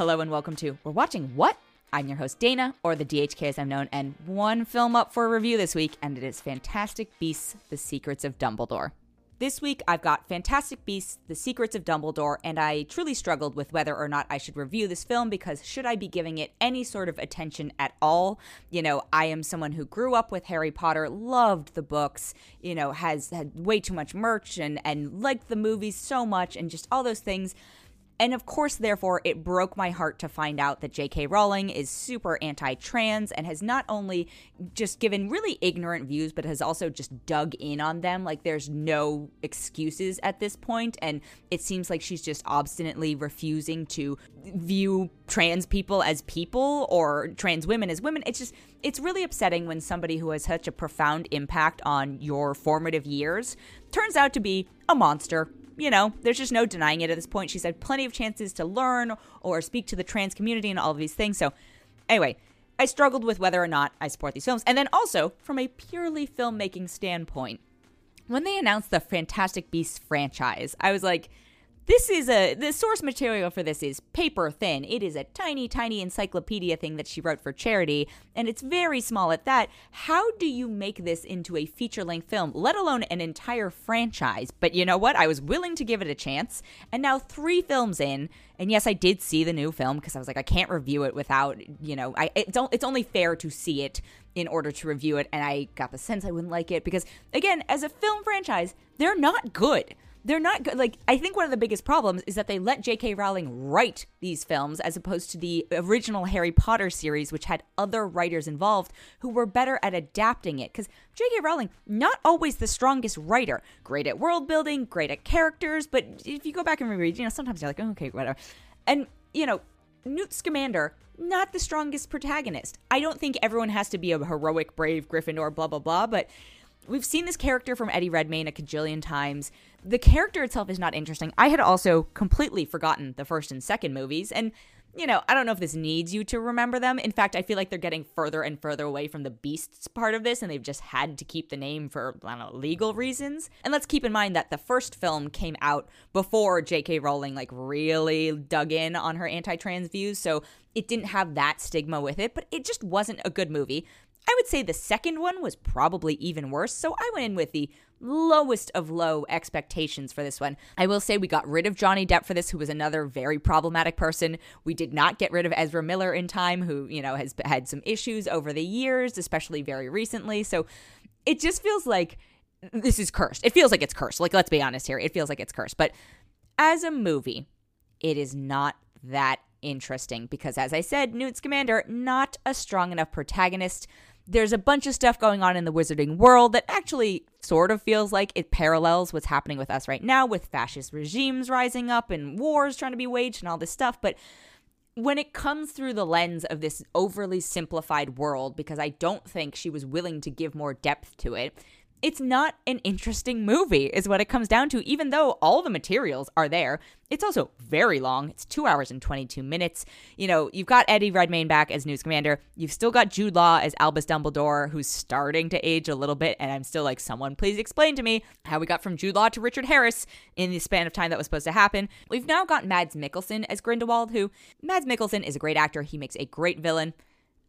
Hello and welcome to We're Watching What? I'm your host Dana, or the DHK as I'm known, and one film up for review this week, and it is Fantastic Beasts: The Secrets of Dumbledore. This week I've got Fantastic Beasts: The Secrets of Dumbledore, and I truly struggled with whether or not I should review this film because should I be giving it any sort of attention at all? You know, I am someone who grew up with Harry Potter, loved the books, you know, has had way too much merch and and liked the movies so much and just all those things. And of course, therefore, it broke my heart to find out that J.K. Rowling is super anti trans and has not only just given really ignorant views, but has also just dug in on them. Like, there's no excuses at this point, And it seems like she's just obstinately refusing to view trans people as people or trans women as women. It's just, it's really upsetting when somebody who has such a profound impact on your formative years turns out to be a monster you know, there's just no denying it at this point. She's had plenty of chances to learn or speak to the trans community and all of these things. So, anyway, I struggled with whether or not I support these films. And then also, from a purely filmmaking standpoint, when they announced the Fantastic Beasts franchise, I was like, this is a the source material for this is paper thin. It is a tiny, tiny encyclopedia thing that she wrote for charity, and it's very small at that. How do you make this into a feature length film, let alone an entire franchise? But you know what? I was willing to give it a chance, and now three films in, and yes, I did see the new film because I was like, I can't review it without, you know, I it's, it's only fair to see it in order to review it, and I got the sense I wouldn't like it because, again, as a film franchise, they're not good they're not good. Like, I think one of the biggest problems is that they let J.K. Rowling write these films as opposed to the original Harry Potter series, which had other writers involved who were better at adapting it. Because J.K. Rowling, not always the strongest writer, great at world building, great at characters, but if you go back and reread, you know, sometimes you're like, oh, okay, whatever. And, you know, Newt Scamander, not the strongest protagonist. I don't think everyone has to be a heroic, brave Gryffindor, blah, blah, blah, but we've seen this character from Eddie Redmayne a cajillion times the character itself is not interesting. I had also completely forgotten the first and second movies, and you know, I don't know if this needs you to remember them. In fact, I feel like they're getting further and further away from the beasts part of this, and they've just had to keep the name for, I don't know, legal reasons. And let's keep in mind that the first film came out before J.K. Rowling, like, really dug in on her anti trans views, so it didn't have that stigma with it, but it just wasn't a good movie. I would say the second one was probably even worse, so I went in with the lowest of low expectations for this one. I will say we got rid of Johnny Depp for this, who was another very problematic person. We did not get rid of Ezra Miller in time, who, you know, has had some issues over the years, especially very recently. So it just feels like this is cursed. It feels like it's cursed. Like, let's be honest here. It feels like it's cursed. But as a movie, it is not that interesting because, as I said, Newt Scamander, not a strong enough protagonist there's a bunch of stuff going on in the wizarding world that actually sort of feels like it parallels what's happening with us right now with fascist regimes rising up and wars trying to be waged and all this stuff. But when it comes through the lens of this overly simplified world, because I don't think she was willing to give more depth to it, it's not an interesting movie, is what it comes down to, even though all the materials are there. It's also very long. It's two hours and 22 minutes. You know, you've got Eddie Redmayne back as Newt Scamander. You've still got Jude Law as Albus Dumbledore, who's starting to age a little bit. And I'm still like, someone please explain to me how we got from Jude Law to Richard Harris in the span of time that was supposed to happen. We've now got Mads Mikkelsen as Grindelwald, who Mads Mikkelsen is a great actor. He makes a great villain.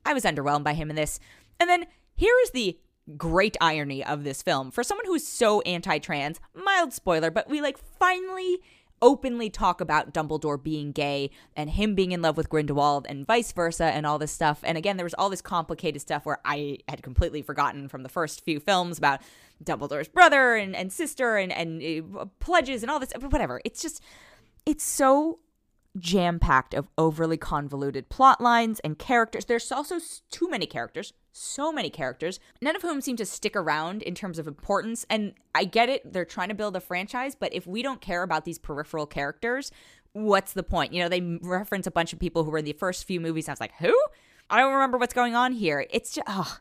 I was underwhelmed by him in this. And then here is the great irony of this film. For someone who's so anti trans, mild spoiler, but we like finally openly talk about Dumbledore being gay and him being in love with Grindelwald and vice versa and all this stuff. And again, there was all this complicated stuff where I had completely forgotten from the first few films about Dumbledore's brother and, and sister and, and uh, pledges and all this, whatever. It's just, it's so jam packed of overly convoluted plot lines and characters. There's also too many characters, so many characters, none of whom seem to stick around in terms of importance. And I get it, they're trying to build a franchise, but if we don't care about these peripheral characters, what's the point? You know, they reference a bunch of people who were in the first few movies. I was like, who? I don't remember what's going on here. It's just, oh,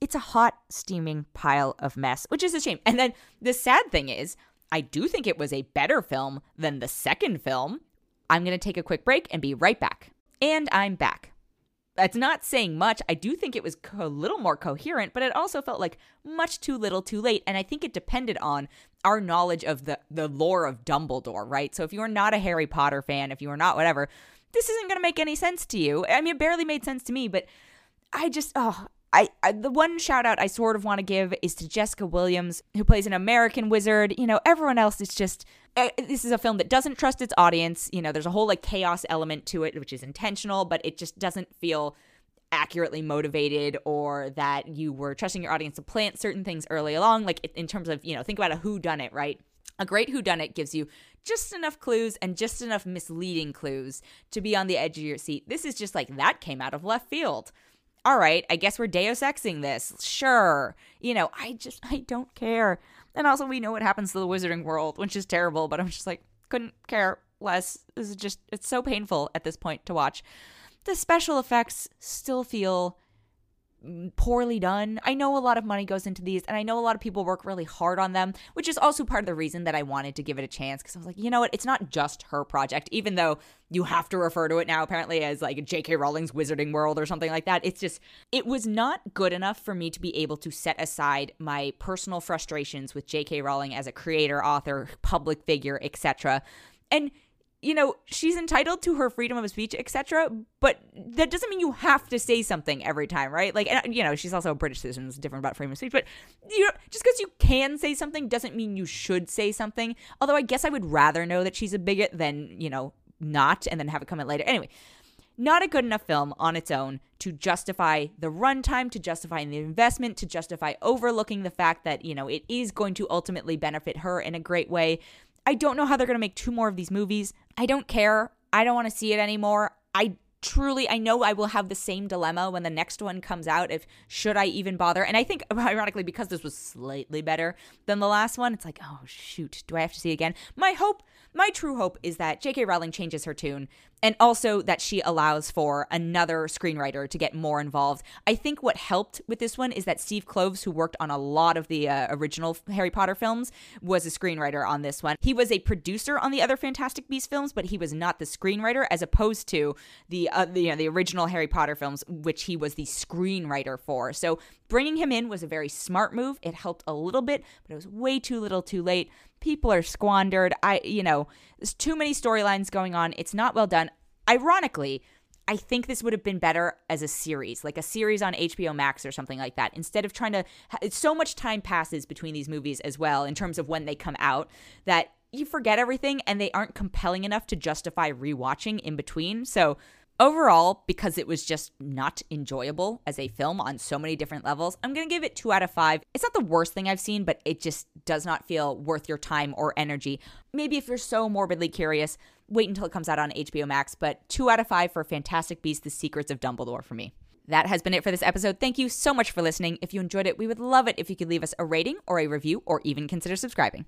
it's a hot, steaming pile of mess, which is a shame. And then the sad thing is, I do think it was a better film than the second film. I'm going to take a quick break and be right back. And I'm back. That's not saying much. I do think it was a little more coherent, but it also felt like much too little too late. And I think it depended on our knowledge of the, the lore of Dumbledore, right? So if you are not a Harry Potter fan, if you are not whatever, this isn't going to make any sense to you. I mean, it barely made sense to me, but I just, oh, I, I, the one shout out I sort of want to give is to Jessica Williams, who plays an American wizard. You know, everyone else is just. Uh, this is a film that doesn't trust its audience. You know, there's a whole like chaos element to it, which is intentional, but it just doesn't feel accurately motivated or that you were trusting your audience to plant certain things early along. Like in terms of, you know, think about a who done it, right? A great who done it gives you just enough clues and just enough misleading clues to be on the edge of your seat. This is just like that came out of left field all right, I guess we're Deus Exing this. Sure. You know, I just, I don't care. And also, we know what happens to the wizarding world, which is terrible, but I'm just like, couldn't care less. This is just, it's so painful at this point to watch. The special effects still feel poorly done. I know a lot of money goes into these, and I know a lot of people work really hard on them, which is also part of the reason that I wanted to give it a chance because I was like, you know what? It's not just her project, even though you have to refer to it now apparently as like J.K. Rowling's Wizarding World or something like that. It's just, it was not good enough for me to be able to set aside my personal frustrations with J.K. Rowling as a creator, author, public figure, etc. And you know, she's entitled to her freedom of speech, etc. But that doesn't mean you have to say something every time, right? Like, and, uh, you know, she's also a British citizen. It's different about freedom of speech. But you know, just because you can say something doesn't mean you should say something. Although I guess I would rather know that she's a bigot than you know not, and then have it come in later. Anyway, not a good enough film on its own to justify the runtime, to justify the investment, to justify overlooking the fact that, you know, it is going to ultimately benefit her in a great way. I don't know how they're going to make two more of these movies. I don't care. I don't want to see it anymore. I truly I know I will have the same dilemma when the next one comes out if should I even bother. And I think ironically because this was slightly better than the last one, it's like, "Oh shoot, do I have to see it again?" My hope my true hope is that J.K. Rowling changes her tune and also that she allows for another screenwriter to get more involved. I think what helped with this one is that Steve Kloves, who worked on a lot of the uh, original Harry Potter films, was a screenwriter on this one. He was a producer on the other Fantastic Beasts films, but he was not the screenwriter, as opposed to the uh, the, you know, the original Harry Potter films, which he was the screenwriter for. So bringing him in was a very smart move. It helped a little bit, but it was way too little, too late people are squandered. I, you know, there's too many storylines going on. It's not well done. Ironically, I think this would have been better as a series, like a series on HBO Max or something like that. Instead of trying to, so much time passes between these movies as well in terms of when they come out that you forget everything and they aren't compelling enough to justify rewatching in between. So Overall, because it was just not enjoyable as a film on so many different levels, I'm going to give it two out of five. It's not the worst thing I've seen, but it just does not feel worth your time or energy. Maybe if you're so morbidly curious, wait until it comes out on HBO Max, but two out of five for Fantastic Beasts The Secrets of Dumbledore for me. That has been it for this episode. Thank you so much for listening. If you enjoyed it, we would love it if you could leave us a rating or a review or even consider subscribing.